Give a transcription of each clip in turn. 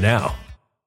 now.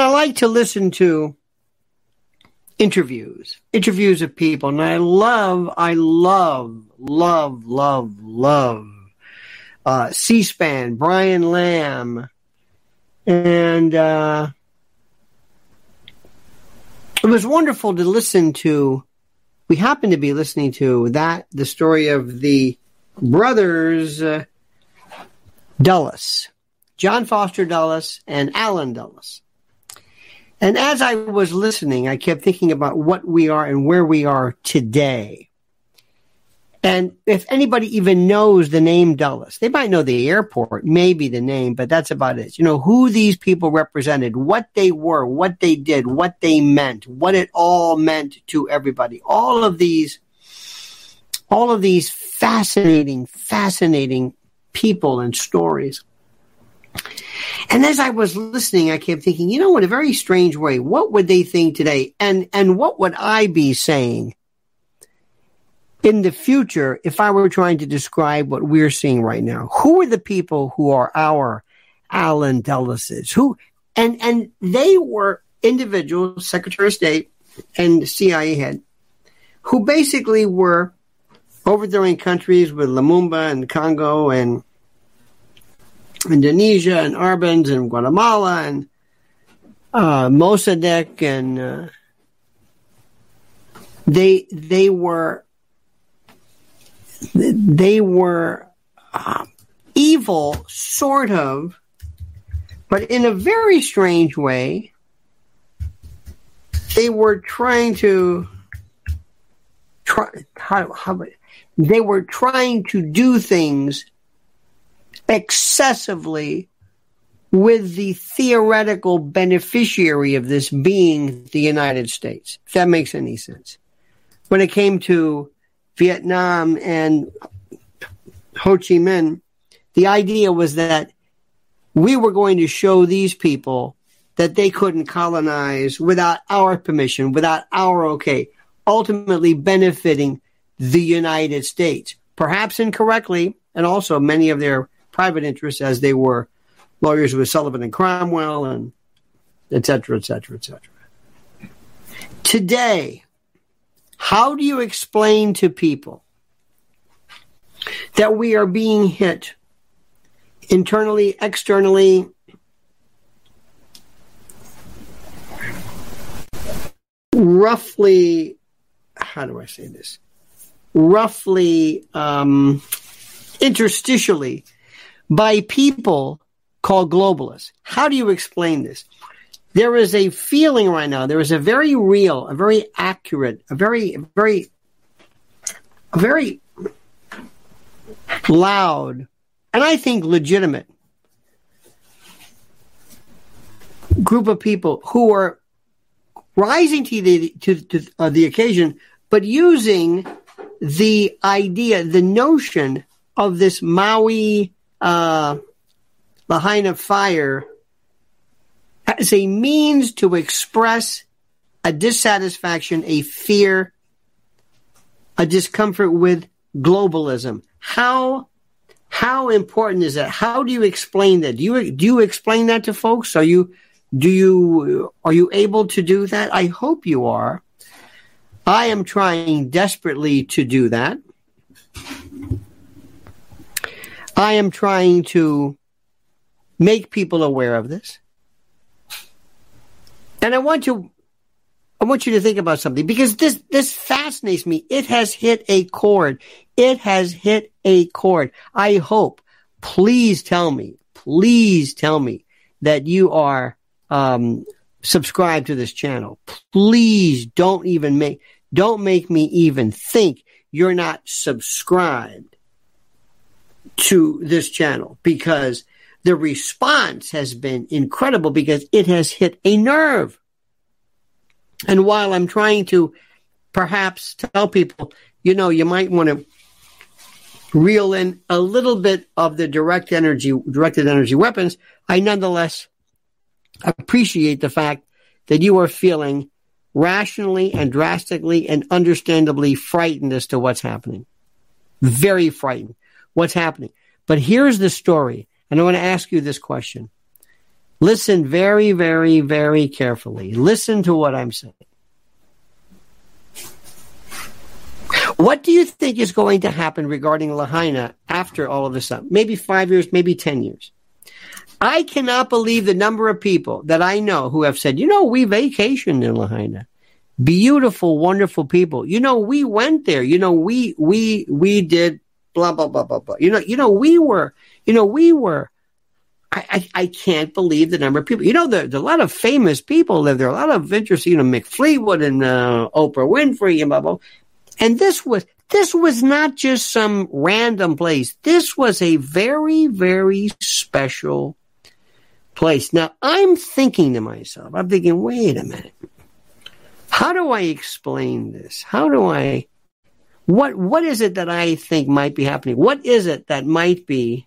And I like to listen to interviews, interviews of people. And I love, I love, love, love, love uh, C-SPAN, Brian Lamb, and uh, it was wonderful to listen to. We happened to be listening to that, the story of the brothers uh, Dulles, John Foster Dulles and Allen Dulles. And as I was listening, I kept thinking about what we are and where we are today. And if anybody even knows the name Dulles, they might know the airport, maybe the name, but that's about it. You know, who these people represented, what they were, what they did, what they meant, what it all meant to everybody. All of these, all of these fascinating, fascinating people and stories. And as I was listening, I kept thinking, you know, in a very strange way, what would they think today? And, and what would I be saying in the future if I were trying to describe what we're seeing right now? Who are the people who are our Allen Dulleses? Who, and, and they were individuals, Secretary of State and CIA head, who basically were overthrowing countries with Lumumba and Congo and Indonesia and Arbenz and Guatemala and uh, Mossadegh and uh, they they were they were uh, evil, sort of, but in a very strange way. They were trying to try how, how they were trying to do things excessively with the theoretical beneficiary of this being the United States, if that makes any sense. When it came to Vietnam and Ho Chi Minh, the idea was that we were going to show these people that they couldn't colonize without our permission, without our okay, ultimately benefiting the United States. Perhaps incorrectly, and also many of their private interests as they were lawyers with Sullivan and Cromwell and et cetera, et cetera, et cetera. Today, how do you explain to people that we are being hit internally, externally, roughly, how do I say this? Roughly, um, interstitially by people called globalists. How do you explain this? There is a feeling right now, there is a very real, a very accurate, a very, very, a very loud, and I think legitimate group of people who are rising to the to, to uh, the occasion, but using the idea, the notion of this Maui uh, Lahaina fire as a means to express a dissatisfaction, a fear, a discomfort with globalism. How how important is that? How do you explain that? Do you do you explain that to folks? Are you do you are you able to do that? I hope you are. I am trying desperately to do that. I am trying to make people aware of this. And I want you I want you to think about something because this this fascinates me. It has hit a chord. It has hit a chord. I hope. Please tell me. Please tell me that you are um, subscribed to this channel. Please don't even make don't make me even think you're not subscribed to this channel because the response has been incredible because it has hit a nerve. And while I'm trying to perhaps tell people, you know, you might want to reel in a little bit of the direct energy, directed energy weapons, I nonetheless appreciate the fact that you are feeling rationally and drastically and understandably frightened as to what's happening. Very frightened what's happening. But here's the story, and I want to ask you this question. Listen very, very, very carefully. Listen to what I'm saying. What do you think is going to happen regarding Lahaina after all of this? Maybe five years, maybe 10 years. I cannot believe the number of people that I know who have said, you know, we vacationed in Lahaina. Beautiful, wonderful people. You know, we went there. You know, we, we, we did blah blah blah blah blah. You know, you know, we were, you know, we were. I, I, I can't believe the number of people. You know, there's a lot of famous people live there. A lot of interesting, you know, Mick Fleetwood and uh, Oprah Winfrey and blah blah. And this was this was not just some random place. This was a very, very special place. Now I'm thinking to myself, I'm thinking, wait a minute. How do I explain this? How do I, what, what is it that I think might be happening? What is it that might be,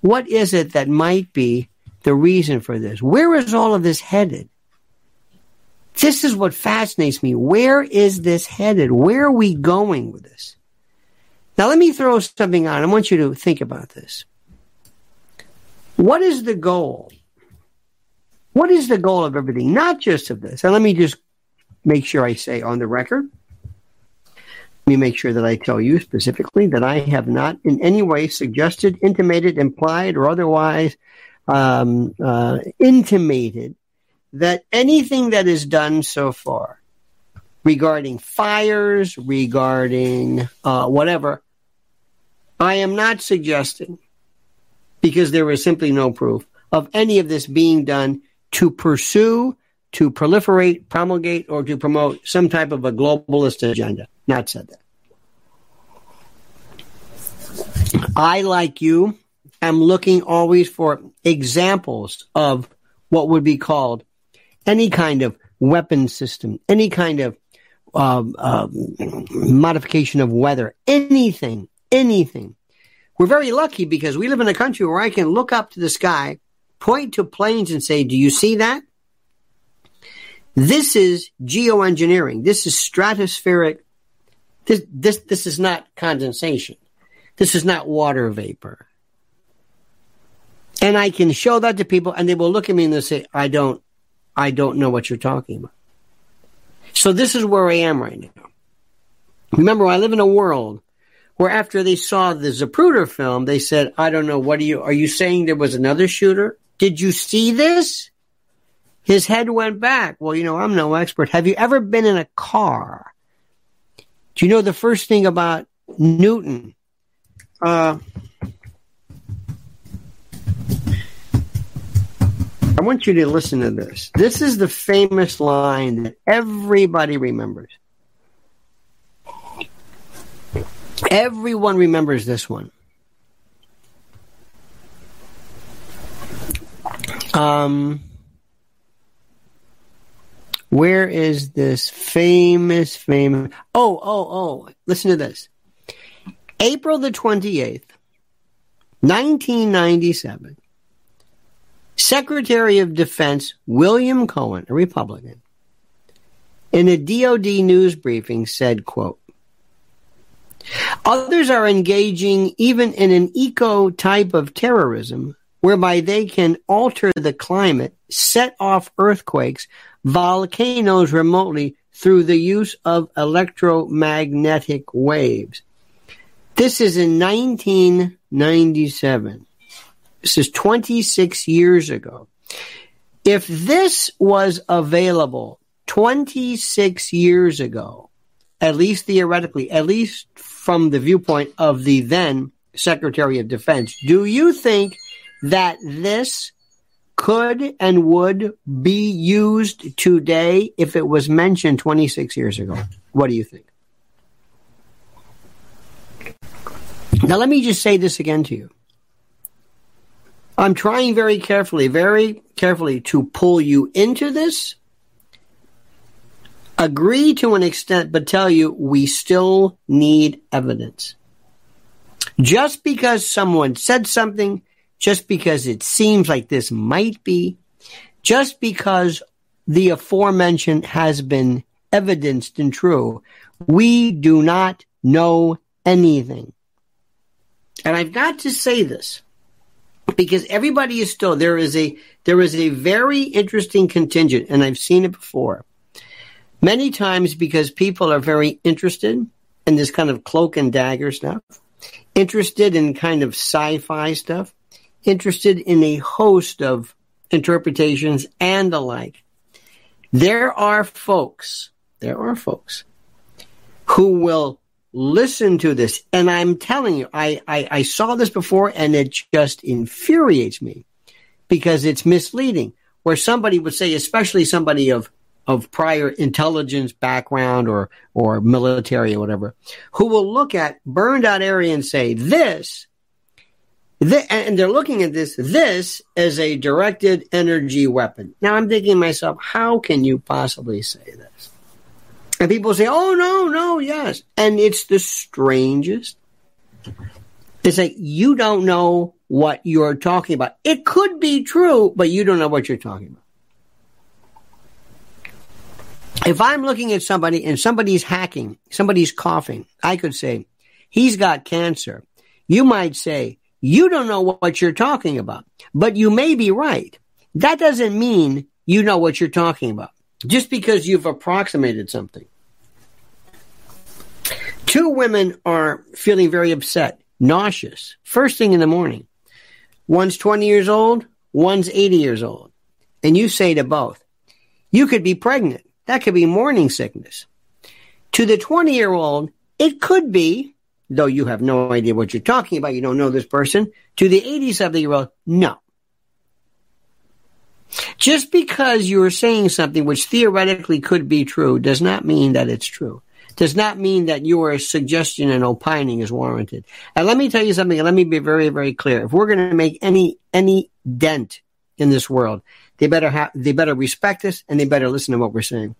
what is it that might be the reason for this? Where is all of this headed? This is what fascinates me. Where is this headed? Where are we going with this? Now, let me throw something out. I want you to think about this. What is the goal? What is the goal of everything? Not just of this. And let me just make sure I say on the record. Let me make sure that I tell you specifically that I have not in any way suggested, intimated, implied, or otherwise um, uh, intimated that anything that is done so far regarding fires, regarding uh, whatever, I am not suggesting, because there is simply no proof of any of this being done to pursue, to proliferate, promulgate, or to promote some type of a globalist agenda. Not said that. I, like you, am looking always for examples of what would be called any kind of weapon system, any kind of um, um, modification of weather, anything, anything. We're very lucky because we live in a country where I can look up to the sky, point to planes, and say, "Do you see that?" This is geoengineering. This is stratospheric. This this this is not condensation. This is not water vapor. And I can show that to people, and they will look at me and they'll say, "I don't I don't know what you're talking about. So this is where I am right now. Remember, I live in a world where after they saw the Zapruder film, they said, I don't know, what are you, are you saying there was another shooter? Did you see this? His head went back. Well, you know, I'm no expert. Have you ever been in a car? Do you know the first thing about Newton? Uh, I want you to listen to this. This is the famous line that everybody remembers. Everyone remembers this one. Um, where is this famous, famous? Oh, oh, oh, listen to this. April the 28th, 1997. Secretary of Defense William Cohen, a Republican, in a DoD news briefing said, quote, Others are engaging even in an eco type of terrorism whereby they can alter the climate, set off earthquakes, volcanoes remotely through the use of electromagnetic waves. This is in 1997. This is 26 years ago. If this was available 26 years ago, at least theoretically, at least from the viewpoint of the then Secretary of Defense, do you think that this could and would be used today if it was mentioned 26 years ago? What do you think? Now, let me just say this again to you. I'm trying very carefully, very carefully to pull you into this. Agree to an extent, but tell you we still need evidence. Just because someone said something, just because it seems like this might be, just because the aforementioned has been evidenced and true, we do not know anything. And I've got to say this because everybody is still there is a there is a very interesting contingent and I've seen it before. Many times because people are very interested in this kind of cloak and dagger stuff, interested in kind of sci-fi stuff, interested in a host of interpretations and the like. There are folks, there are folks who will listen to this. And I'm telling you, I, I, I saw this before and it just infuriates me because it's misleading. Where somebody would say, especially somebody of of prior intelligence background or or military or whatever, who will look at burned out area and say this, and they're looking at this this as a directed energy weapon. Now I'm thinking to myself, how can you possibly say this? And people say, "Oh no, no, yes," and it's the strangest. It's like you don't know what you're talking about. It could be true, but you don't know what you're talking about. If I'm looking at somebody and somebody's hacking, somebody's coughing, I could say, he's got cancer. You might say, you don't know what you're talking about, but you may be right. That doesn't mean you know what you're talking about just because you've approximated something. Two women are feeling very upset, nauseous, first thing in the morning. One's 20 years old, one's 80 years old. And you say to both, you could be pregnant. That could be morning sickness. To the 20 year old, it could be, though you have no idea what you're talking about, you don't know this person. To the 80 something year old, no. Just because you're saying something which theoretically could be true does not mean that it's true. Does not mean that your suggestion and opining is warranted. And let me tell you something, let me be very, very clear. If we're going to make any, any dent in this world, they better have, they better respect us and they better listen to what we're saying.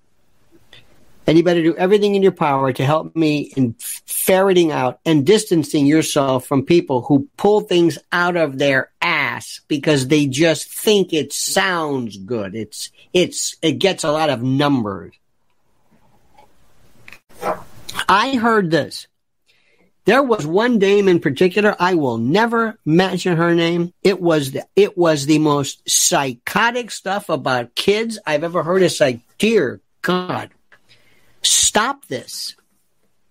And you better do everything in your power to help me in ferreting out and distancing yourself from people who pull things out of their ass because they just think it sounds good. It's, it's, it gets a lot of numbers. I heard this. There was one dame in particular, I will never mention her name. It was the, it was the most psychotic stuff about kids I've ever heard. It's like, dear God, stop this.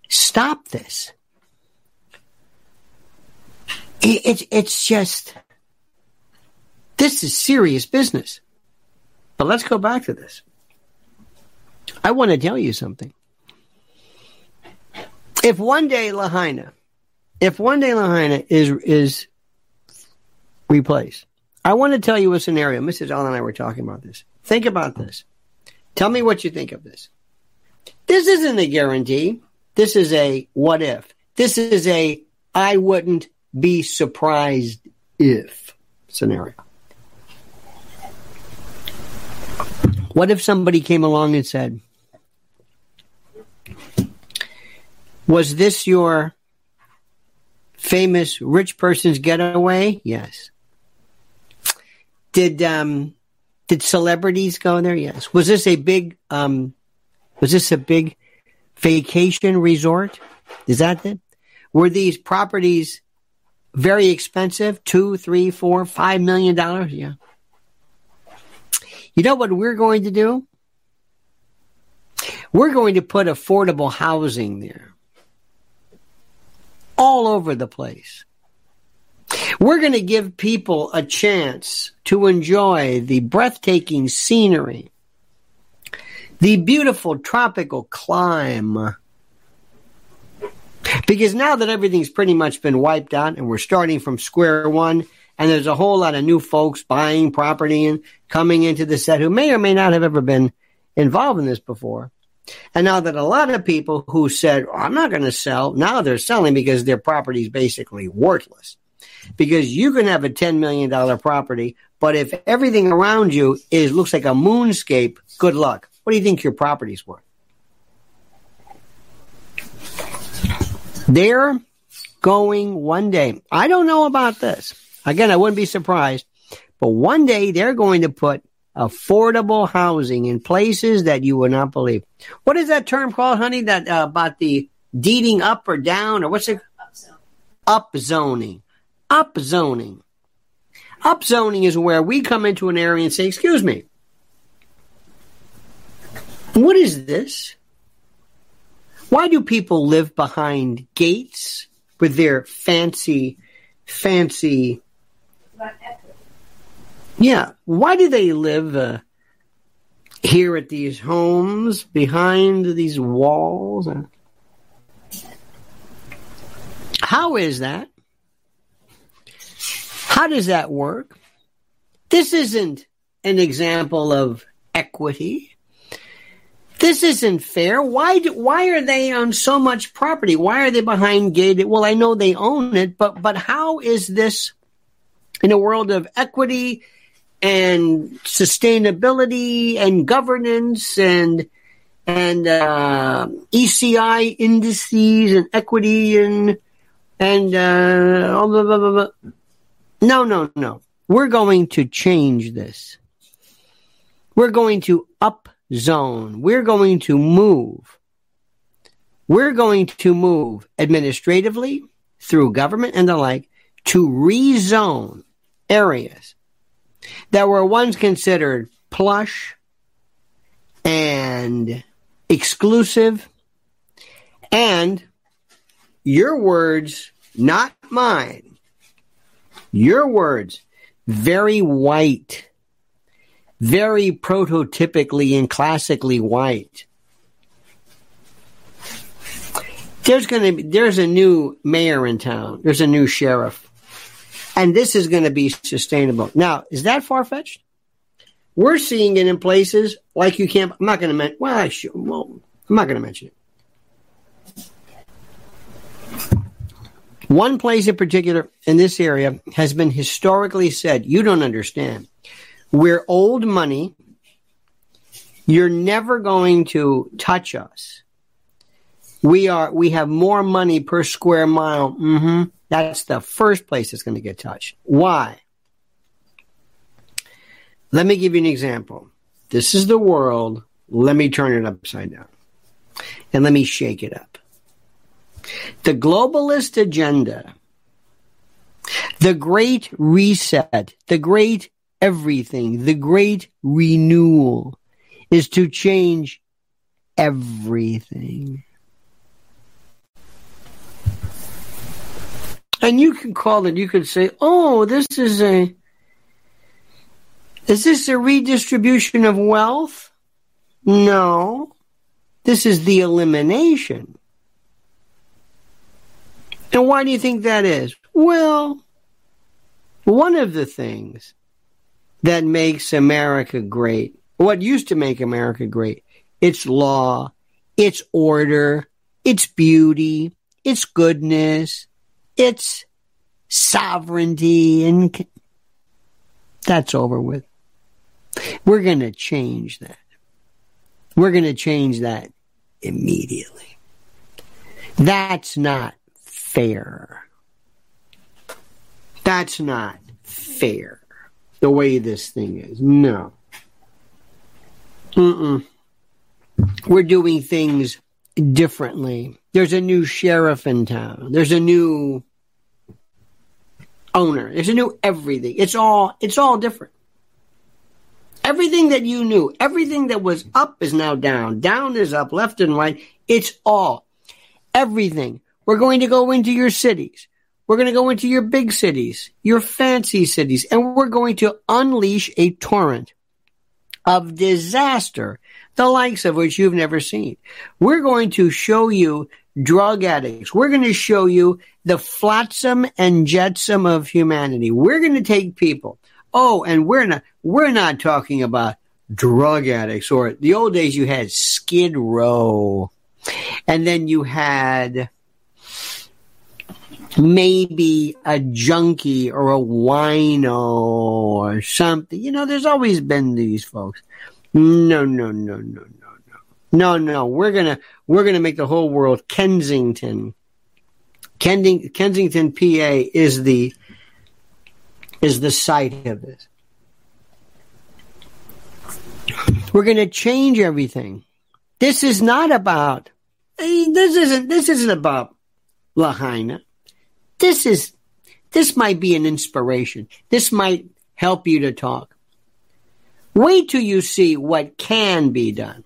Stop this. It, it, it's just, this is serious business. But let's go back to this. I want to tell you something if one day Lahaina, if one day Lahaina is is replaced, I want to tell you a scenario. Mrs. Allen and I were talking about this. Think about this. Tell me what you think of this. This isn't a guarantee. This is a what if. This is a I wouldn't be surprised if scenario. What if somebody came along and said, Was this your famous rich person's getaway? Yes. Did um did celebrities go there? Yes. Was this a big um was this a big vacation resort? Is that it? Were these properties very expensive? Two, three, four, five million dollars? Yeah. You know what we're going to do? We're going to put affordable housing there all over the place. We're going to give people a chance to enjoy the breathtaking scenery, the beautiful tropical clime. Because now that everything's pretty much been wiped out and we're starting from square one, and there's a whole lot of new folks buying property and coming into the set who may or may not have ever been involved in this before. And now that a lot of people who said, oh, I'm not going to sell, now they're selling because their property is basically worthless. Because you can have a $10 million property, but if everything around you is looks like a moonscape, good luck. What do you think your property's worth? They're going one day. I don't know about this. Again, I wouldn't be surprised, but one day they're going to put affordable housing in places that you would not believe. What is that term called, honey? That uh, about the deeding up or down, or what's it? Up zoning. Up zoning. Up zoning is where we come into an area and say, "Excuse me, what is this? Why do people live behind gates with their fancy, fancy?" Yeah. Why do they live uh, here at these homes behind these walls? How is that? How does that work? This isn't an example of equity. This isn't fair. Why do, why are they on so much property? Why are they behind gated? Well, I know they own it, but but how is this in a world of equity and sustainability and governance and and uh, ECI indices and equity and and uh, blah, blah, blah, no, no, no. We're going to change this. We're going to up zone. We're going to move. We're going to move administratively through government and the like to rezone areas that were once considered plush and exclusive and your words, not mine, your words, very white, very prototypically and classically white. There's going to be, there's a new mayor in town. There's a new sheriff. And this is going to be sustainable. Now, is that far fetched? We're seeing it in places like you can't, I'm not going to mention, well, I should, well, I'm not going to mention it. One place in particular in this area has been historically said, you don't understand. We're old money. You're never going to touch us. We are, we have more money per square mile. Mm-hmm. That's the first place it's going to get touched. Why? Let me give you an example. This is the world. Let me turn it upside down and let me shake it up. The globalist agenda, the great reset, the great everything, the great renewal is to change everything. And you can call it, you could say, oh, this is a, is this a redistribution of wealth? No. This is the elimination and why do you think that is? Well, one of the things that makes America great, what used to make America great, its law, its order, its beauty, its goodness, its sovereignty, and that's over with. We're going to change that. We're going to change that immediately. That's not fair. That's not fair. The way this thing is. No. Mm-mm. We're doing things differently. There's a new sheriff in town. There's a new owner. There's a new everything. It's all it's all different. Everything that you knew, everything that was up is now down. Down is up, left and right. It's all everything we're going to go into your cities. We're going to go into your big cities, your fancy cities, and we're going to unleash a torrent of disaster, the likes of which you've never seen. We're going to show you drug addicts. We're going to show you the flotsam and jetsam of humanity. We're going to take people. Oh, and we're not, we're not talking about drug addicts or the old days you had Skid Row and then you had maybe a junkie or a wino or something. You know, there's always been these folks. No, no, no, no, no, no. No, no. We're gonna we're gonna make the whole world Kensington. Kensing, Kensington, PA is the is the site of this. We're going to change everything. This is not about. This isn't. This isn't about Lahaina this is, this might be an inspiration. This might help you to talk. Wait till you see what can be done.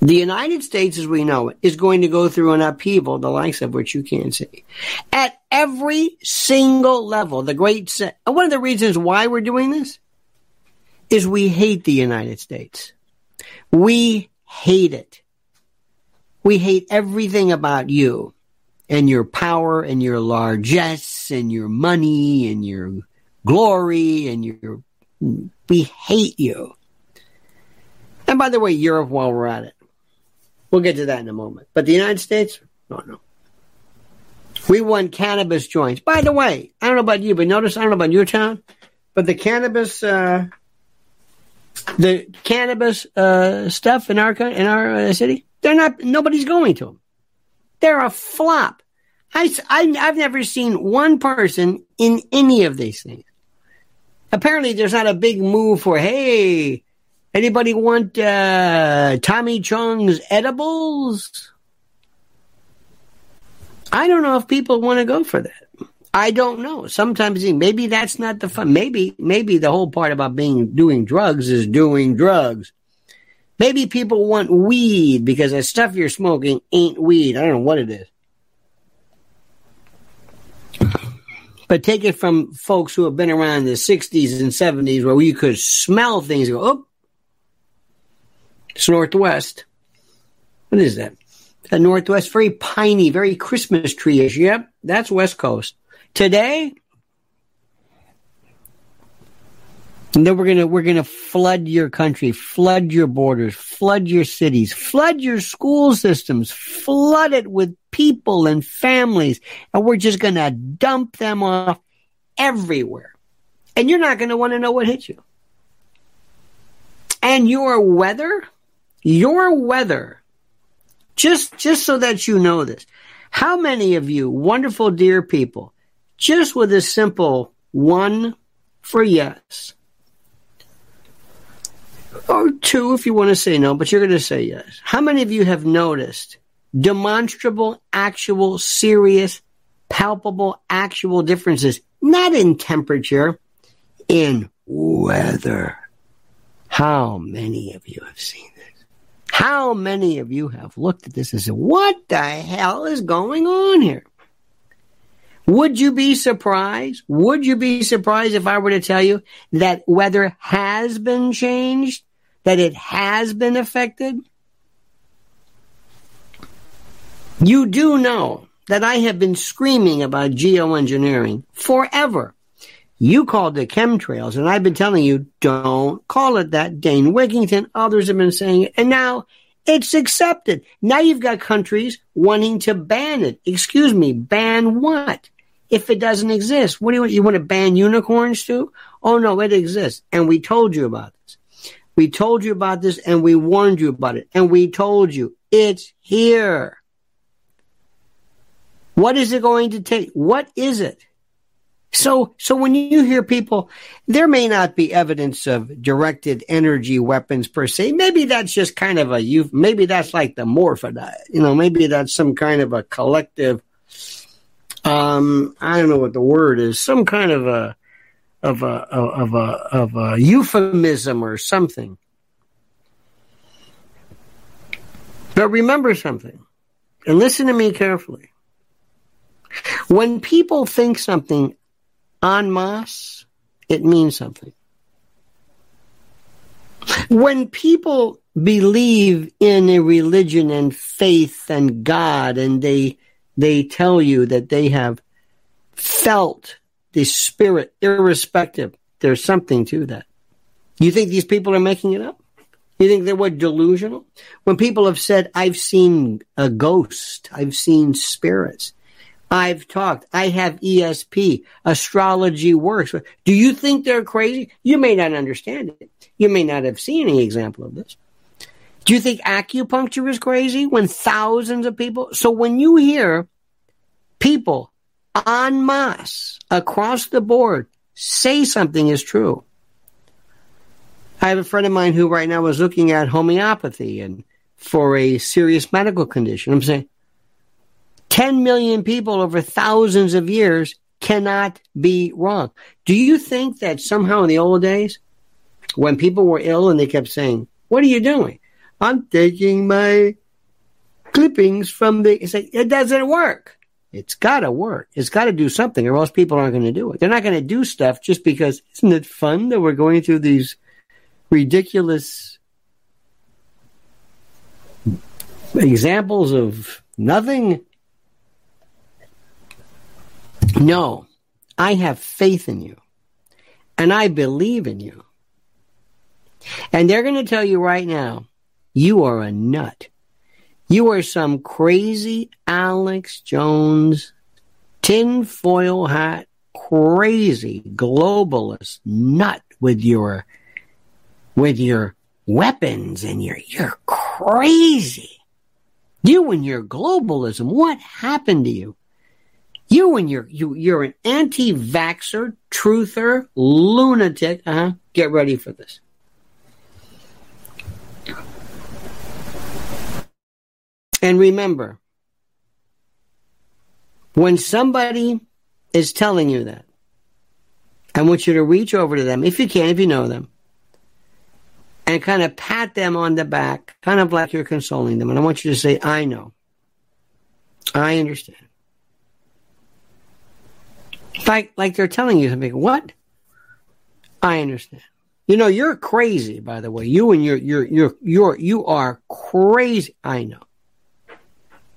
The United States, as we know it, is going to go through an upheaval, the likes of which you can't see. At every single level, the great, one of the reasons why we're doing this is we hate the United States. We hate it. We hate everything about you and your power and your largesse and your money and your glory and your we hate you. And by the way, Europe, while we're at it, we'll get to that in a moment. But the United States, no, no. We want cannabis joints. By the way, I don't know about you, but notice I don't know about your town, but the cannabis, uh, the cannabis uh, stuff in our in our uh, city, they're not. Nobody's going to them. They're a flop. I, I I've never seen one person in any of these things. Apparently, there's not a big move for hey, anybody want uh, Tommy Chong's edibles? I don't know if people want to go for that. I don't know. Sometimes maybe that's not the fun. Maybe maybe the whole part about being doing drugs is doing drugs. Maybe people want weed because the stuff you're smoking ain't weed. I don't know what it is. But take it from folks who have been around the 60s and 70s where you could smell things go, oh, it's Northwest. What is that? The Northwest, very piney, very Christmas tree-ish. Yep, that's West Coast. Today, and then we're gonna we're gonna flood your country, flood your borders, flood your cities, flood your school systems, flood it with people and families, and we're just gonna dump them off everywhere. And you're not gonna want to know what hit you. And your weather, your weather just, just so that you know this. How many of you, wonderful dear people, just with a simple one for yes, or two if you want to say no, but you're going to say yes. How many of you have noticed demonstrable, actual, serious, palpable, actual differences, not in temperature, in weather? How many of you have seen this? how many of you have looked at this and said, what the hell is going on here? Would you be surprised? Would you be surprised if I were to tell you that weather has been changed? That it has been affected? You do know that I have been screaming about geoengineering forever. You called it chemtrails, and I've been telling you, don't call it that. Dane Wigington, others have been saying it, and now it's accepted. Now you've got countries wanting to ban it. Excuse me, ban what? If it doesn't exist, what do you want? You want to ban unicorns too? Oh no, it exists. And we told you about this. We told you about this and we warned you about it. And we told you it's here. What is it going to take? What is it? So, so when you hear people, there may not be evidence of directed energy weapons per se. Maybe that's just kind of a you. Maybe that's like the morphodite. You know, maybe that's some kind of a collective. Um, I don't know what the word is. Some kind of a of a of a of a euphemism or something. But remember something, and listen to me carefully. When people think something en masse, it means something. When people believe in a religion and faith and God and they, they tell you that they have felt the spirit irrespective, there's something to that. You think these people are making it up? You think they were delusional? When people have said, I've seen a ghost, I've seen spirits, I've talked. I have ESP. Astrology works. Do you think they're crazy? You may not understand it. You may not have seen any example of this. Do you think acupuncture is crazy when thousands of people? So when you hear people en masse across the board say something is true, I have a friend of mine who right now is looking at homeopathy and for a serious medical condition. I'm saying, 10 million people over thousands of years cannot be wrong. Do you think that somehow in the old days, when people were ill and they kept saying, What are you doing? I'm taking my clippings from the. It's like, it doesn't work. It's got to work. It's got to do something, or else people aren't going to do it. They're not going to do stuff just because. Isn't it fun that we're going through these ridiculous examples of nothing? No, I have faith in you and I believe in you. And they're going to tell you right now you are a nut. You are some crazy Alex Jones tinfoil hat crazy globalist nut with your with your weapons and your you're crazy. You and your globalism, what happened to you? You and your you you're an anti-vaxxer, truther, lunatic. Uh-huh. Get ready for this. And remember, when somebody is telling you that, I want you to reach over to them, if you can, if you know them, and kind of pat them on the back, kind of like you're consoling them. And I want you to say, I know. I understand. Like, like they're telling you something. What? I understand. You know, you're crazy, by the way. You and your, your, your, your, you are crazy. I know.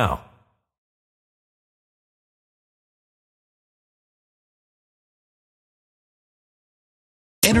now.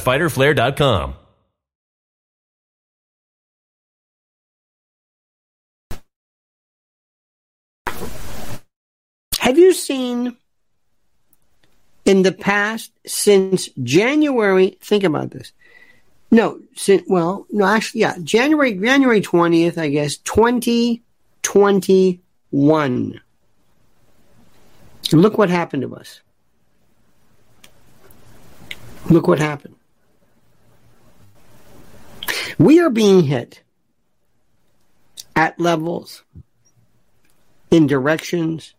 www.fighterflare.com. Have you seen in the past since January? Think about this. No, since, well, no, actually, yeah, January, January 20th, I guess, 2021. Look what happened to us. Look what happened. We are being hit at levels, in directions,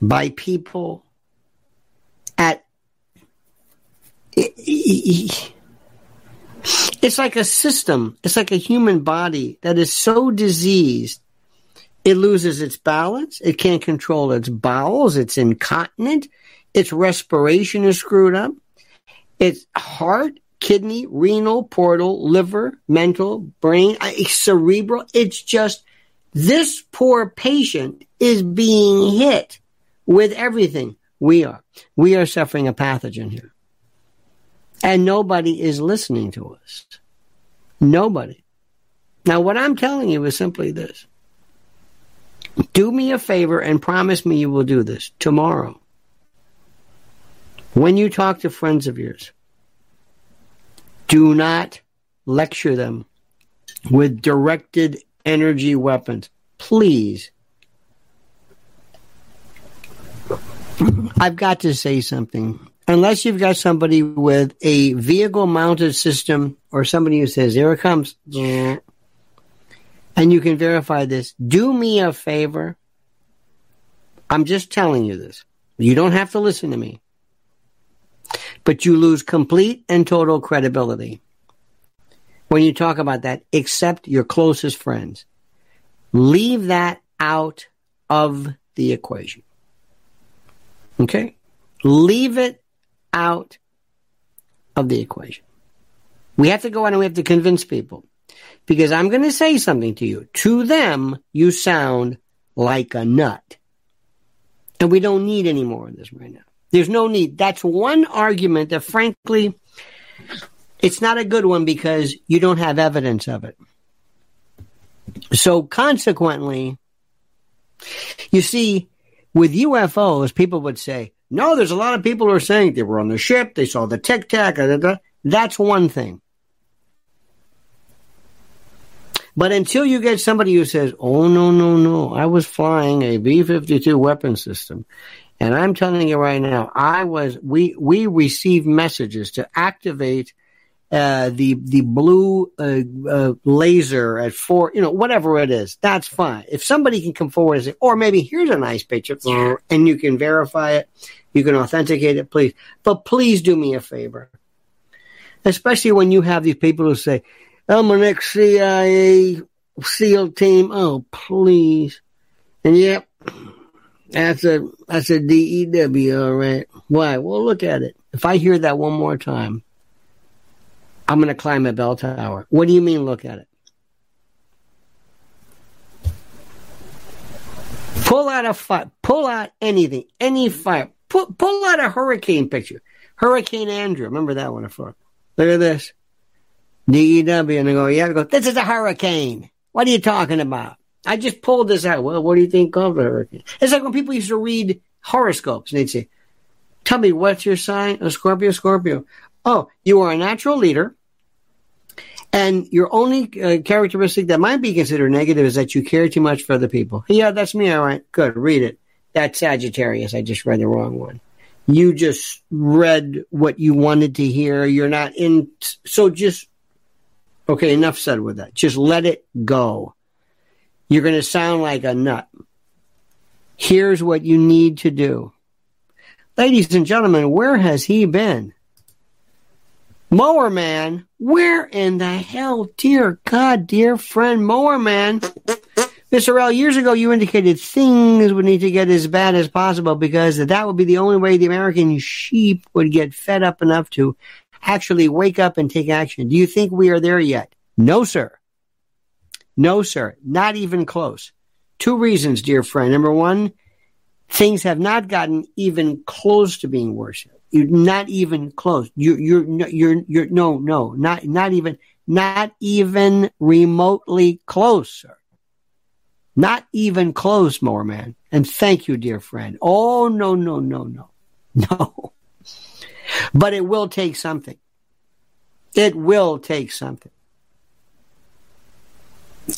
by people, at It's like a system. It's like a human body that is so diseased. It loses its balance. It can't control its bowels. It's incontinent. Its respiration is screwed up. Its heart, kidney, renal, portal, liver, mental, brain, cerebral. It's just this poor patient is being hit with everything. We are. We are suffering a pathogen here. And nobody is listening to us. Nobody. Now, what I'm telling you is simply this. Do me a favor and promise me you will do this tomorrow. When you talk to friends of yours, do not lecture them with directed energy weapons. Please. I've got to say something unless you've got somebody with a vehicle mounted system or somebody who says, here it comes, and you can verify this, do me a favor. I'm just telling you this. You don't have to listen to me. But you lose complete and total credibility when you talk about that, except your closest friends. Leave that out of the equation. Okay? Leave it out of the equation. We have to go on and we have to convince people. Because I'm going to say something to you. To them, you sound like a nut. And we don't need any more of this right now. There's no need. That's one argument that, frankly, it's not a good one because you don't have evidence of it. So, consequently, you see, with UFOs, people would say, no, there's a lot of people who are saying they were on the ship, they saw the tic tac. That's one thing. But until you get somebody who says, oh, no, no, no, I was flying a B 52 weapon system. And I'm telling you right now, I was, we, we received messages to activate uh, the the blue uh, uh, laser at four, you know, whatever it is, that's fine. If somebody can come forward and say, or maybe here's a nice picture, and you can verify it, you can authenticate it, please. But please do me a favor, especially when you have these people who say, "I'm an ex CIA SEAL team." Oh, please, and yep, that's a that's a DEW, all right. Why? Well, look at it. If I hear that one more time I'm to climb a bell tower. What do you mean, look at it? Pull out a fire. Pull out anything. Any fire. Pull, pull out a hurricane picture. Hurricane Andrew. Remember that one before. Look at this. DEW. And they go, yeah. Go, this is a hurricane. What are you talking about? I just pulled this out. Well, what do you think of a hurricane? It's like when people used to read horoscopes and they'd say, tell me what's your sign? A Scorpio, Scorpio. Oh, you are a natural leader. And your only uh, characteristic that might be considered negative is that you care too much for other people. Yeah, that's me. All right. Good. Read it. That's Sagittarius. I just read the wrong one. You just read what you wanted to hear. You're not in. So just, okay, enough said with that. Just let it go. You're going to sound like a nut. Here's what you need to do. Ladies and gentlemen, where has he been? Mower Man, where in the hell, dear God, dear friend, Mower Man? Mr. L, years ago you indicated things would need to get as bad as possible because that would be the only way the American sheep would get fed up enough to actually wake up and take action. Do you think we are there yet? No, sir. No, sir. Not even close. Two reasons, dear friend. Number one, things have not gotten even close to being worse. You're not even close. You're, you're, you're, you're, no, no, not, not even, not even remotely close, sir. Not even close, Mower Man. And thank you, dear friend. Oh, no, no, no, no, no. But it will take something. It will take something.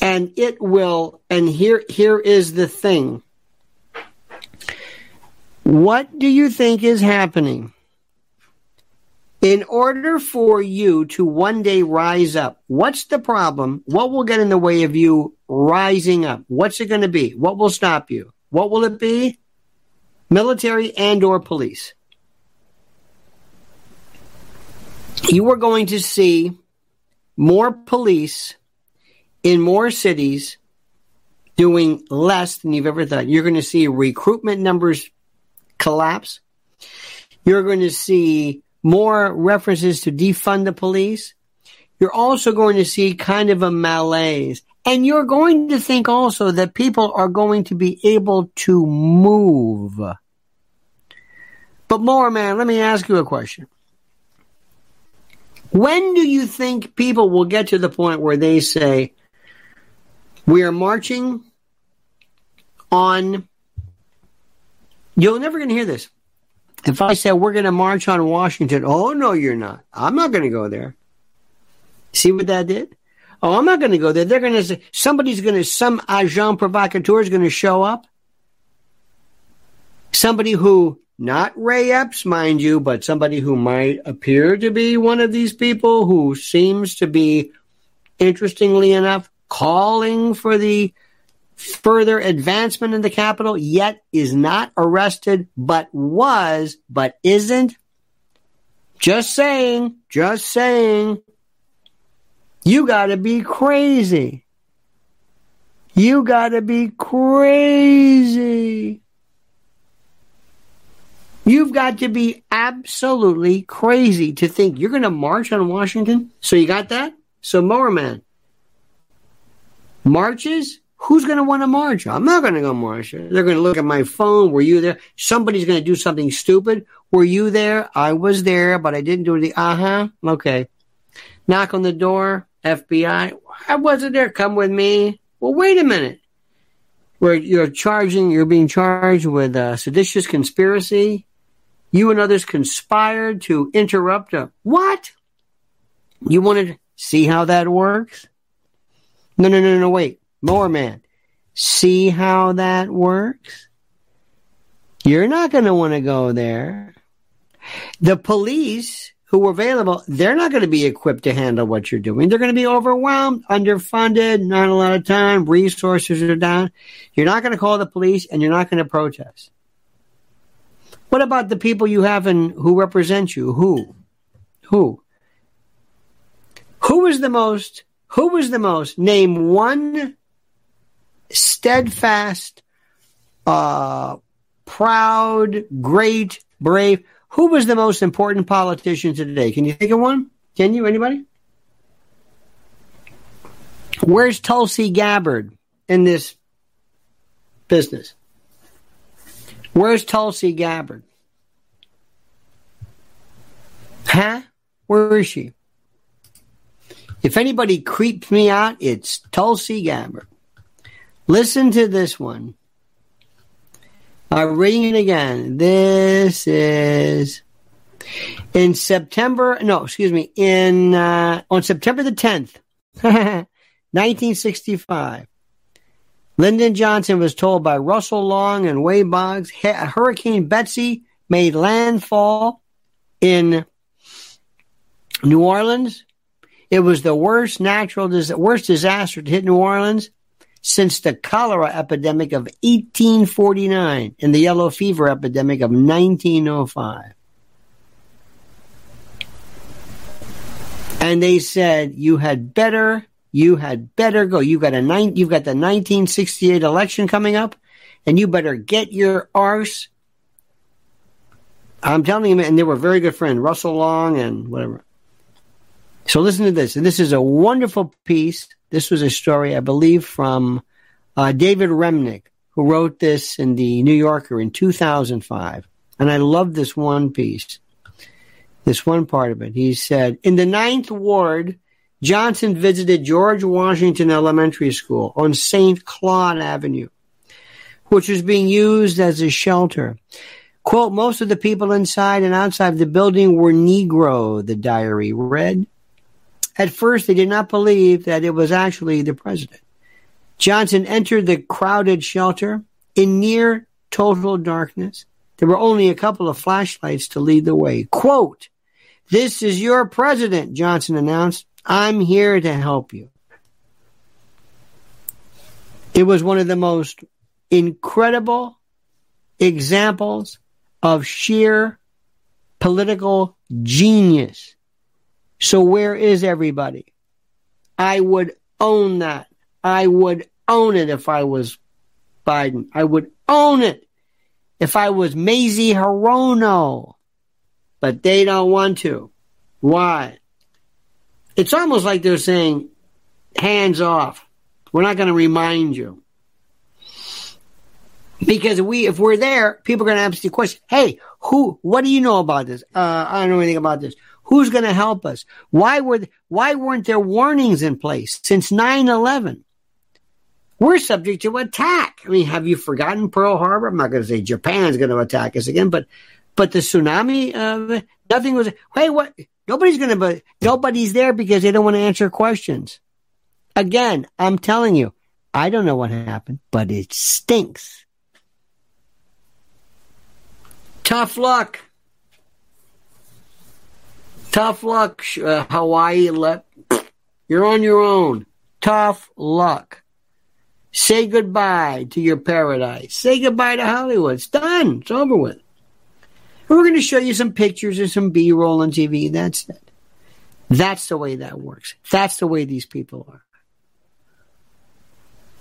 And it will, and here, here is the thing. What do you think is happening? in order for you to one day rise up, what's the problem? What will get in the way of you rising up? What's it going to be? What will stop you? What will it be? Military and or police. You are going to see more police in more cities doing less than you've ever thought. You're going to see recruitment numbers collapse. You're going to see more references to defund the police. You're also going to see kind of a malaise. And you're going to think also that people are going to be able to move. But more, man, let me ask you a question. When do you think people will get to the point where they say, we are marching on, you're never going to hear this. If I said we're going to march on Washington, oh, no, you're not. I'm not going to go there. See what that did? Oh, I'm not going to go there. They're going to say, somebody's going to, some agent provocateur is going to show up. Somebody who, not Ray Epps, mind you, but somebody who might appear to be one of these people who seems to be, interestingly enough, calling for the further advancement in the Capitol, yet is not arrested, but was, but isn't. Just saying, just saying. You gotta be crazy. You gotta be crazy. You've got to be absolutely crazy to think you're going to march on Washington. So you got that? So man, marches Who's going to want to march? I'm not going to go march. They're going to look at my phone. Were you there? Somebody's going to do something stupid. Were you there? I was there, but I didn't do the uh huh. Okay. Knock on the door. FBI. I wasn't there. Come with me. Well, wait a minute. Where you're charging, you're being charged with a seditious conspiracy. You and others conspired to interrupt a what? You wanted to see how that works? No, no, no, no, wait. Mower Man. See how that works? You're not going to want to go there. The police who are available, they're not going to be equipped to handle what you're doing. They're going to be overwhelmed, underfunded, not a lot of time, resources are down. You're not going to call the police and you're not going to protest. What about the people you have and who represent you? Who? Who? Who is the most, who was the most, name one steadfast, uh, proud, great, brave. Who was the most important politician today? Can you think of one? Can you? Anybody? Where's Tulsi Gabbard in this business? Where's Tulsi Gabbard? Huh? Where is she? If anybody creeps me out, it's Tulsi Gabbard. Listen to this one. I'm reading it again. This is in September. No, excuse me. In uh, on September the 10th, 1965. Lyndon Johnson was told by Russell Long and Wade Boggs Hurricane Betsy made landfall in New Orleans. It was the worst natural, worst disaster to hit New Orleans since the cholera epidemic of 1849 and the yellow fever epidemic of 1905. And they said, you had better, you had better go. You got a nine, you've got the 1968 election coming up and you better get your arse. I'm telling you, and they were very good friends, Russell Long and whatever. So listen to this. And this is a wonderful piece this was a story, I believe, from uh, David Remnick, who wrote this in the New Yorker in 2005. And I love this one piece, this one part of it. He said, In the Ninth Ward, Johnson visited George Washington Elementary School on St. Claude Avenue, which was being used as a shelter. Quote, most of the people inside and outside the building were Negro, the diary read. At first, they did not believe that it was actually the president. Johnson entered the crowded shelter in near total darkness. There were only a couple of flashlights to lead the way. Quote, This is your president, Johnson announced. I'm here to help you. It was one of the most incredible examples of sheer political genius so where is everybody? I would own that. I would own it if I was Biden. I would own it if I was Mazie Hirono. But they don't want to. Why? It's almost like they're saying, hands off. We're not going to remind you. Because we, if we're there, people are going to ask the question, hey, who, what do you know about this? Uh, I don't know anything about this. Who's going to help us? Why were, why weren't there warnings in place since 9-11? We're subject to attack. I mean, have you forgotten Pearl Harbor? I'm not going to say Japan's going to attack us again, but, but the tsunami, uh, nothing was, hey, what? Nobody's going to, nobody's there because they don't want to answer questions. Again, I'm telling you, I don't know what happened, but it stinks. Tough luck. Tough luck, uh, Hawaii. Let, you're on your own. Tough luck. Say goodbye to your paradise. Say goodbye to Hollywood. It's done. It's over with. And we're going to show you some pictures and some B roll on TV. That's it. That's the way that works. That's the way these people are.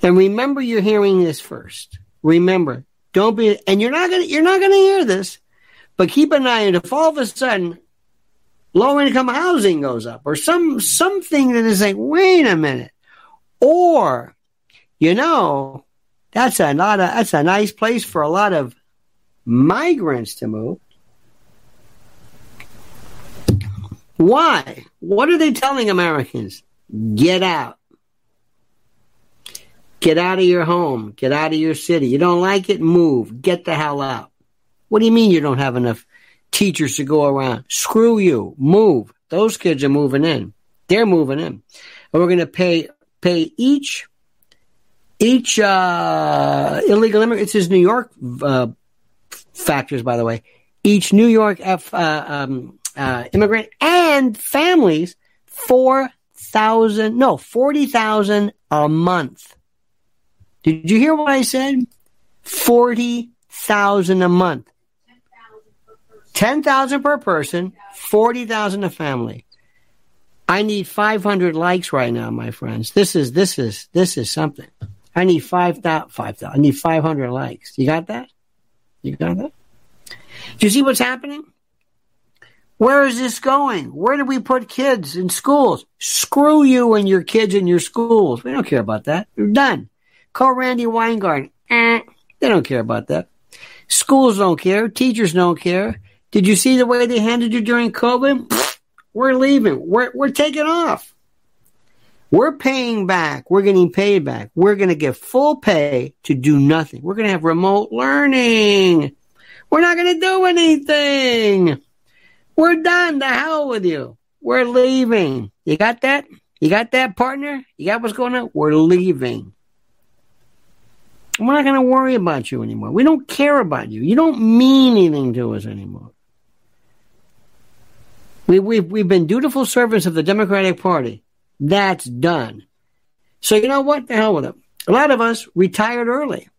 And remember, you're hearing this first. Remember, don't be, and you're not going to, you're not going to hear this, but keep an eye on if all of a sudden low income housing goes up or some, something that is like, wait a minute. Or, you know, that's a lot of, that's a nice place for a lot of migrants to move. Why? What are they telling Americans? Get out. Get out of your home. Get out of your city. You don't like it? Move. Get the hell out. What do you mean you don't have enough teachers to go around? Screw you. Move. Those kids are moving in. They're moving in. And we're going to pay, pay each, each, uh, illegal immigrant. It's his New York, uh, factors, by the way. Each New York F, uh, um, uh, immigrant and families four thousand no forty thousand a month. Did you hear what I said? Forty thousand a month. Ten thousand per person, forty thousand a family. I need five hundred likes right now, my friends. This is this is this is something. I need five thousand. Five thousand. I need five hundred likes. You got that? You got that? Do you see what's happening? Where is this going? Where do we put kids in schools? Screw you and your kids in your schools. We don't care about that. You're done. Call Randi Weingarten. Eh, they don't care about that. Schools don't care. Teachers don't care. Did you see the way they handled you during COVID? We're leaving. We're, we're taking off. We're paying back. We're getting paid back. We're going to get full pay to do nothing. We're going to have remote learning. We're not going to do anything. We're done. The hell with you. We're leaving. You got that? You got that, partner? You got what's going on? We're leaving. We're not going to worry about you anymore. We don't care about you. You don't mean anything to us anymore. We, we've, we've been dutiful servants of the Democratic Party. That's done. So you know what? The hell with it. A lot of us retired early.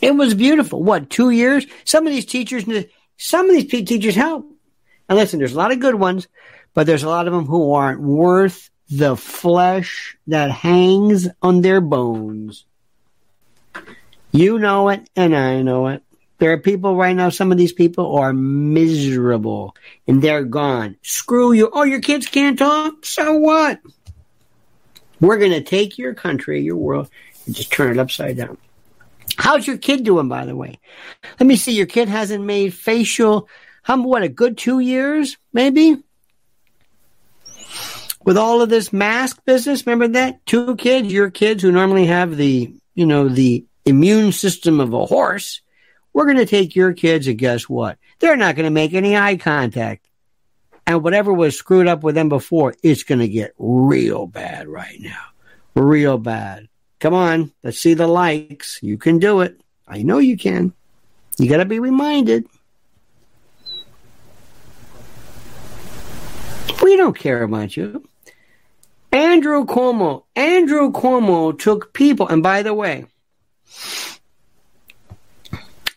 It was beautiful. What, two years? Some of these teachers, some of these teachers help. And listen, there's a lot of good ones, but there's a lot of them who aren't worth the flesh that hangs on their bones. You know it, and I know it. There are people right now, some of these people are miserable and they're gone. Screw you. Oh, your kids can't talk? So what? We're going to take your country, your world, and just turn it upside down. How's your kid doing, by the way? Let me see. Your kid hasn't made facial how what a good two years, maybe? With all of this mask business, remember that? Two kids, your kids who normally have the, you know, the immune system of a horse. We're going to take your kids and guess what? They're not going to make any eye contact. And whatever was screwed up with them before, it's going to get real bad right now. Real bad. Come on, let's see the likes. You can do it. I know you can. You got to be reminded. We don't care about you. Andrew Cuomo. Andrew Cuomo took people, and by the way,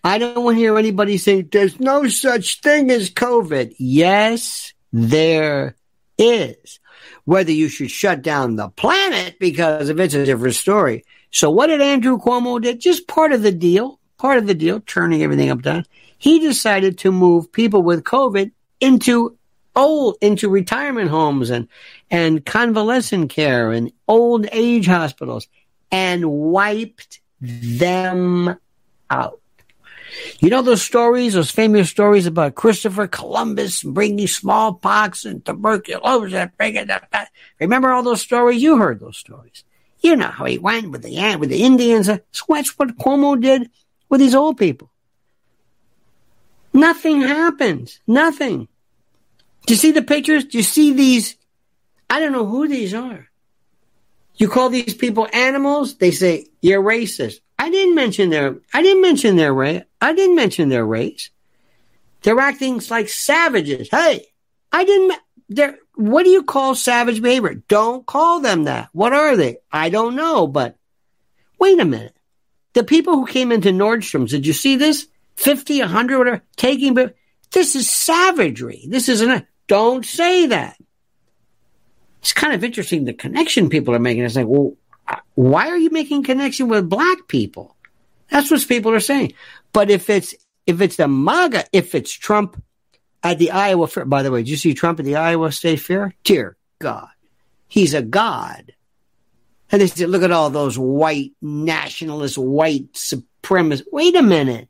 I don't want to hear anybody say there's no such thing as COVID. Yes, there is. Whether you should shut down the planet because of it's a different story. So what did Andrew Cuomo did? Just part of the deal, part of the deal, turning everything up down. He decided to move people with COVID into old, into retirement homes and, and convalescent care and old age hospitals and wiped them out. You know those stories, those famous stories about Christopher Columbus bringing smallpox and tuberculosis. and bringing that. Remember all those stories? You heard those stories. You know how he went with the with the Indians. So that's what Cuomo did with these old people. Nothing happens. Nothing. Do you see the pictures? Do you see these? I don't know who these are. You call these people animals? They say you're racist. I didn't mention their. I didn't mention their race. I didn't mention their race. They're acting like savages. Hey, I didn't. They're. What do you call savage behavior? Don't call them that. What are they? I don't know. But wait a minute. The people who came into Nordstrom's, did you see this? 50, 100, whatever, taking, but this is savagery. This is an, don't say that. It's kind of interesting the connection people are making. It's like, well, why are you making connection with black people? That's what people are saying. But if it's if it's the MAGA, if it's Trump at the Iowa fair, by the way, did you see Trump at the Iowa State Fair? Dear God, he's a god. And they said, look at all those white nationalists, white supremacists. Wait a minute.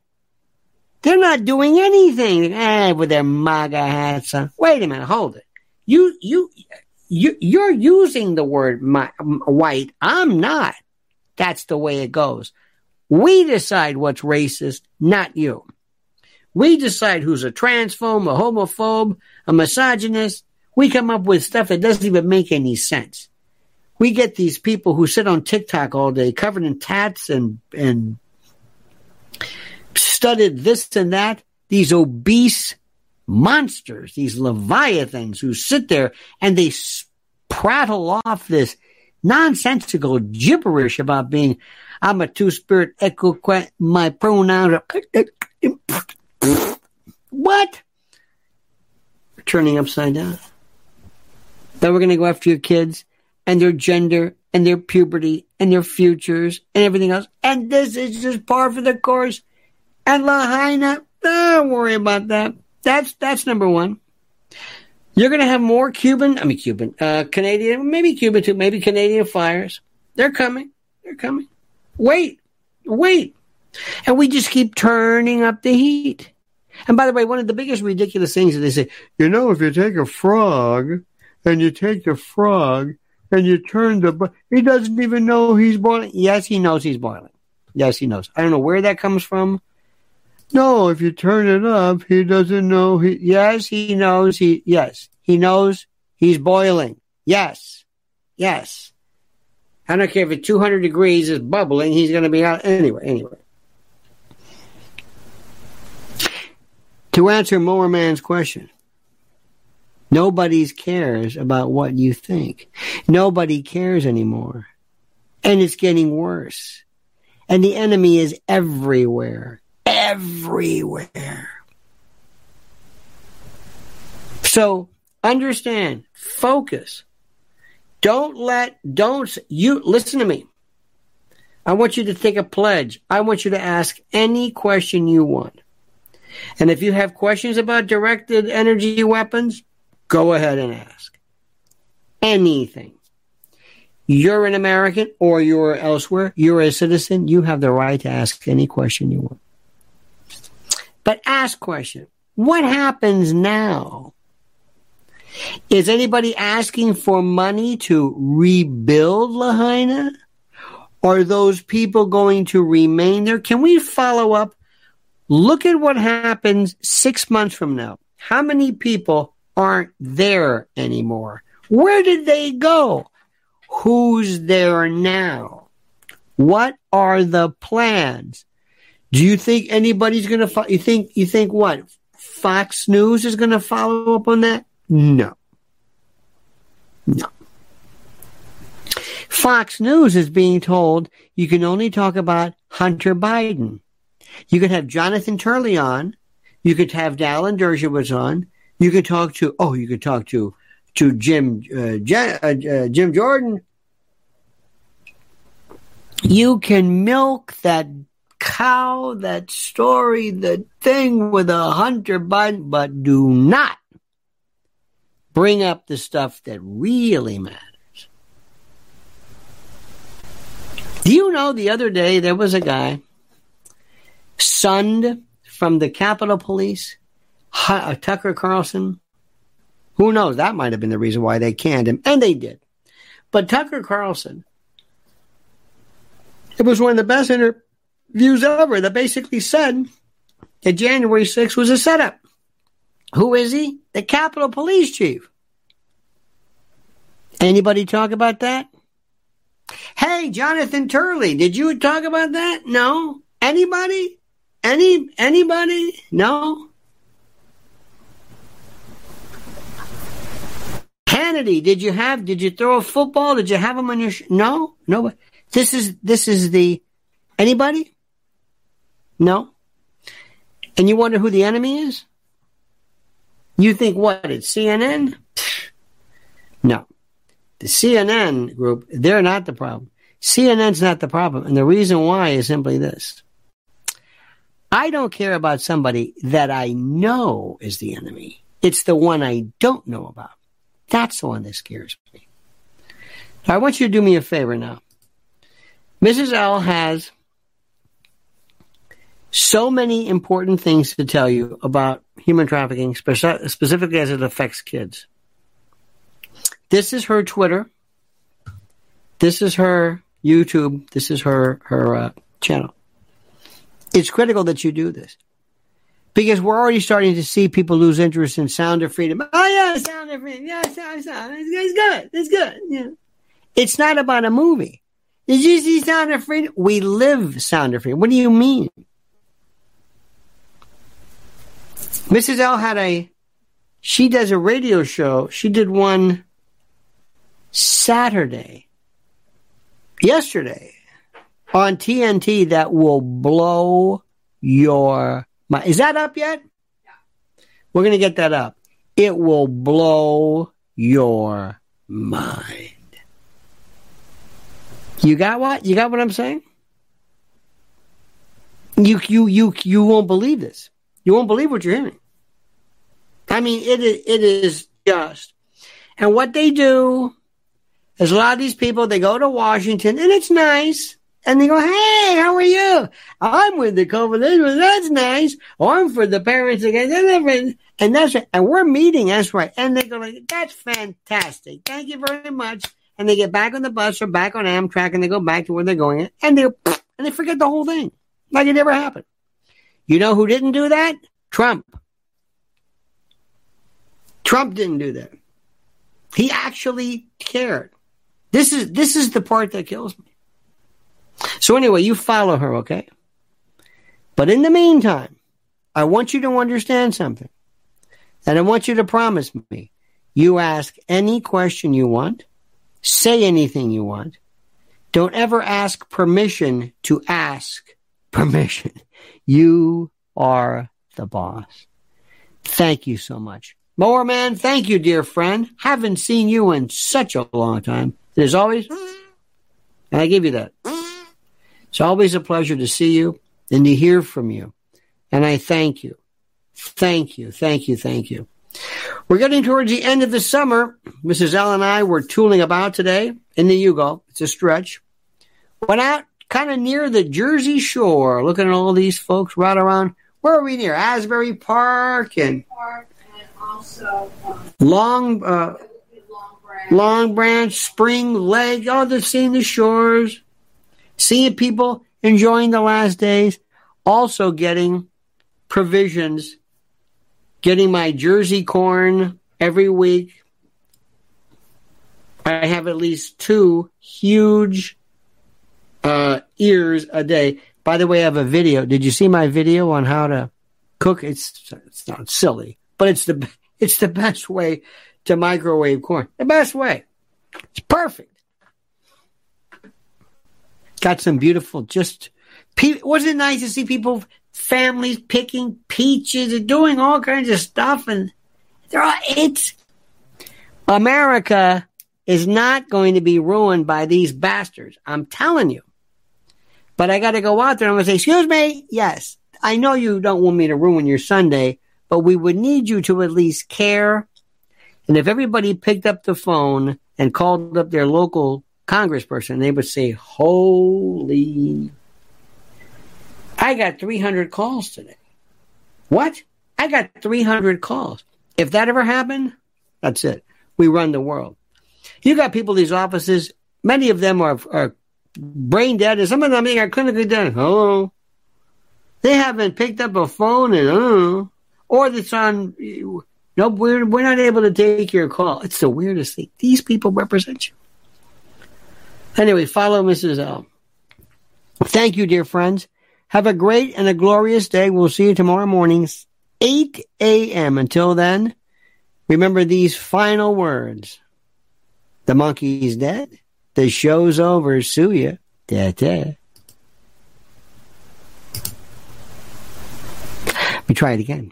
They're not doing anything eh, with their MAGA hats on. Wait a minute, hold it. You, you, you, you're using the word my, white. I'm not. That's the way it goes. We decide what's racist, not you. We decide who's a transphobe, a homophobe, a misogynist. We come up with stuff that doesn't even make any sense. We get these people who sit on TikTok all day covered in tats and, and studded this and that. These obese monsters, these leviathans who sit there and they prattle off this nonsensical gibberish about being, I'm a two spirit echo, my pronouns are, what? Turning upside down. Then we're going to go after your kids and their gender and their puberty and their futures and everything else. And this is just par for the course. And Lahaina, don't worry about that. That's that's number one. You're going to have more Cuban, I mean Cuban, uh, Canadian, maybe Cuban too, maybe Canadian fires. They're coming. They're coming. Wait, wait. And we just keep turning up the heat. And by the way, one of the biggest ridiculous things is they say, you know, if you take a frog and you take the frog and you turn the, he doesn't even know he's boiling. Yes, he knows he's boiling. Yes, he knows. I don't know where that comes from. No, if you turn it up, he doesn't know. He, yes, he knows. He, yes, he knows he's boiling. Yes, yes. I don't care if it's 200 degrees is bubbling. He's going to be out anyway. Anyway. To answer Mower Man's question, nobody cares about what you think. Nobody cares anymore. And it's getting worse. And the enemy is everywhere everywhere. So understand, focus. Don't let, don't, you, listen to me. I want you to take a pledge. I want you to ask any question you want. And if you have questions about directed energy weapons, go ahead and ask. Anything. You're an American or you're elsewhere, you're a citizen, you have the right to ask any question you want. But ask question. What happens now? Is anybody asking for money to rebuild Lahaina? Are those people going to remain there? Can we follow up? Look at what happens six months from now. How many people aren't there anymore? Where did they go? Who's there now? What are the plans? Do you think anybody's going to? Fo- you think you think what? Fox News is going to follow up on that? No. No. Fox News is being told you can only talk about Hunter Biden. You could have Jonathan Turley on. You could have Alan Dershowitz on. You could talk to, oh, you could talk to to Jim uh, uh, uh, Jim Jordan. You can milk that cow, that story, the thing with a Hunter Biden, but do not bring up the stuff that really matters. Do you know the other day there was a guy Sund from the Capitol Police, uh, Tucker Carlson? Who knows? That might have been the reason why they canned him, and they did. But Tucker Carlson, it was one of the best interviews ever that basically said that January 6th was a setup. Who is he? The Capitol Police Chief. Anybody talk about that? Hey, Jonathan Turley, did you talk about that? No. Anybody? Any anybody? No. Hannity, did you have? Did you throw a football? Did you have him on your? Sh- no, no. This is this is the anybody? No. And you wonder who the enemy is? You think what? It's CNN? No. The CNN group, they're not the problem. CNN's not the problem. And the reason why is simply this. I don't care about somebody that I know is the enemy. It's the one I don't know about. That's the one that scares me. I want you to do me a favor now. Mrs. L has so many important things to tell you about human trafficking, specifically as it affects kids. This is her Twitter. This is her YouTube. This is her her uh, channel. It's critical that you do this because we're already starting to see people lose interest in Sound of Freedom. Oh yeah, Sound of Freedom. Yeah, Sound, Sound. It's, good. It's good. Yeah. It's not about a movie. Did you see Sound of Freedom? We live Sound of Freedom. What do you mean? Mrs. L had a, she does a radio show. She did one Saturday, yesterday, on TNT that will blow your mind. Is that up yet? Yeah. We're going to get that up. It will blow your mind. You got what? You got what I'm saying? You you you you won't believe this. You won't believe what you're hearing. I mean, it is it is just, and what they do is a lot of these people, they go to Washington and it's nice. And they go, hey, how are you? I'm with the coalition. That's nice. Or I'm for the parents again. And that's right. And we're meeting. That's right. And they go like, that's fantastic. Thank you very much. And they get back on the bus or back on Amtrak and they go back to where they're going. And they, and they forget the whole thing. Like it never happened. You know who didn't do that? Trump. Trump didn't do that. He actually cared. This is this is the part that kills me. So anyway, you follow her, okay? But in the meantime, I want you to understand something. And I want you to promise me you ask any question you want, say anything you want. Don't ever ask permission to ask permission. You are the boss. Thank you so much. Mower man, thank you, dear friend. Haven't seen you in such a long time. There's always, and I give you that. It's always a pleasure to see you and to hear from you. And I thank you. Thank you. Thank you. Thank you. We're getting towards the end of the summer. Mrs. L and I were tooling about today in the Yugo. It's a stretch. Went out kind of near the Jersey Shore, looking at all these folks right around. Where are we near? Asbury Park and, Park also um, Long. Uh, Long Branch, Spring Lake, oh, they're seeing the shores, seeing people enjoying the last days, also getting provisions, getting my Jersey corn every week. I have at least two huge uh, ears a day. By the way, I have a video. Did you see my video on how to cook? It's it's not silly, but it's the it's the best way to microwave corn. The best way. It's perfect. Got some beautiful, just, wasn't it nice to see people, families picking peaches and doing all kinds of stuff and they're all, it's, America is not going to be ruined by these bastards. I'm telling you. But I got to go out there and I'm going to say, excuse me. Yes, I know you don't want me to ruin your Sunday, but we would need you to at least care. And if everybody picked up the phone and called up their local congressperson, they would say, holy, I got 300 calls today. What? I got 300 calls. If that ever happened, that's it. We run the world. You got people in these offices, many of them are, are brain dead, and some of them are clinically dead. Oh, they haven't picked up a phone and oh, uh, or it's on. Nope, we're we're not able to take your call. It's the weirdest thing. These people represent you. Anyway, follow Mrs. L. Thank you, dear friends. Have a great and a glorious day. We'll see you tomorrow mornings, 8 a.m. Until then, remember these final words. The monkey's dead. The show's over. Sue ya. Da da. We try it again.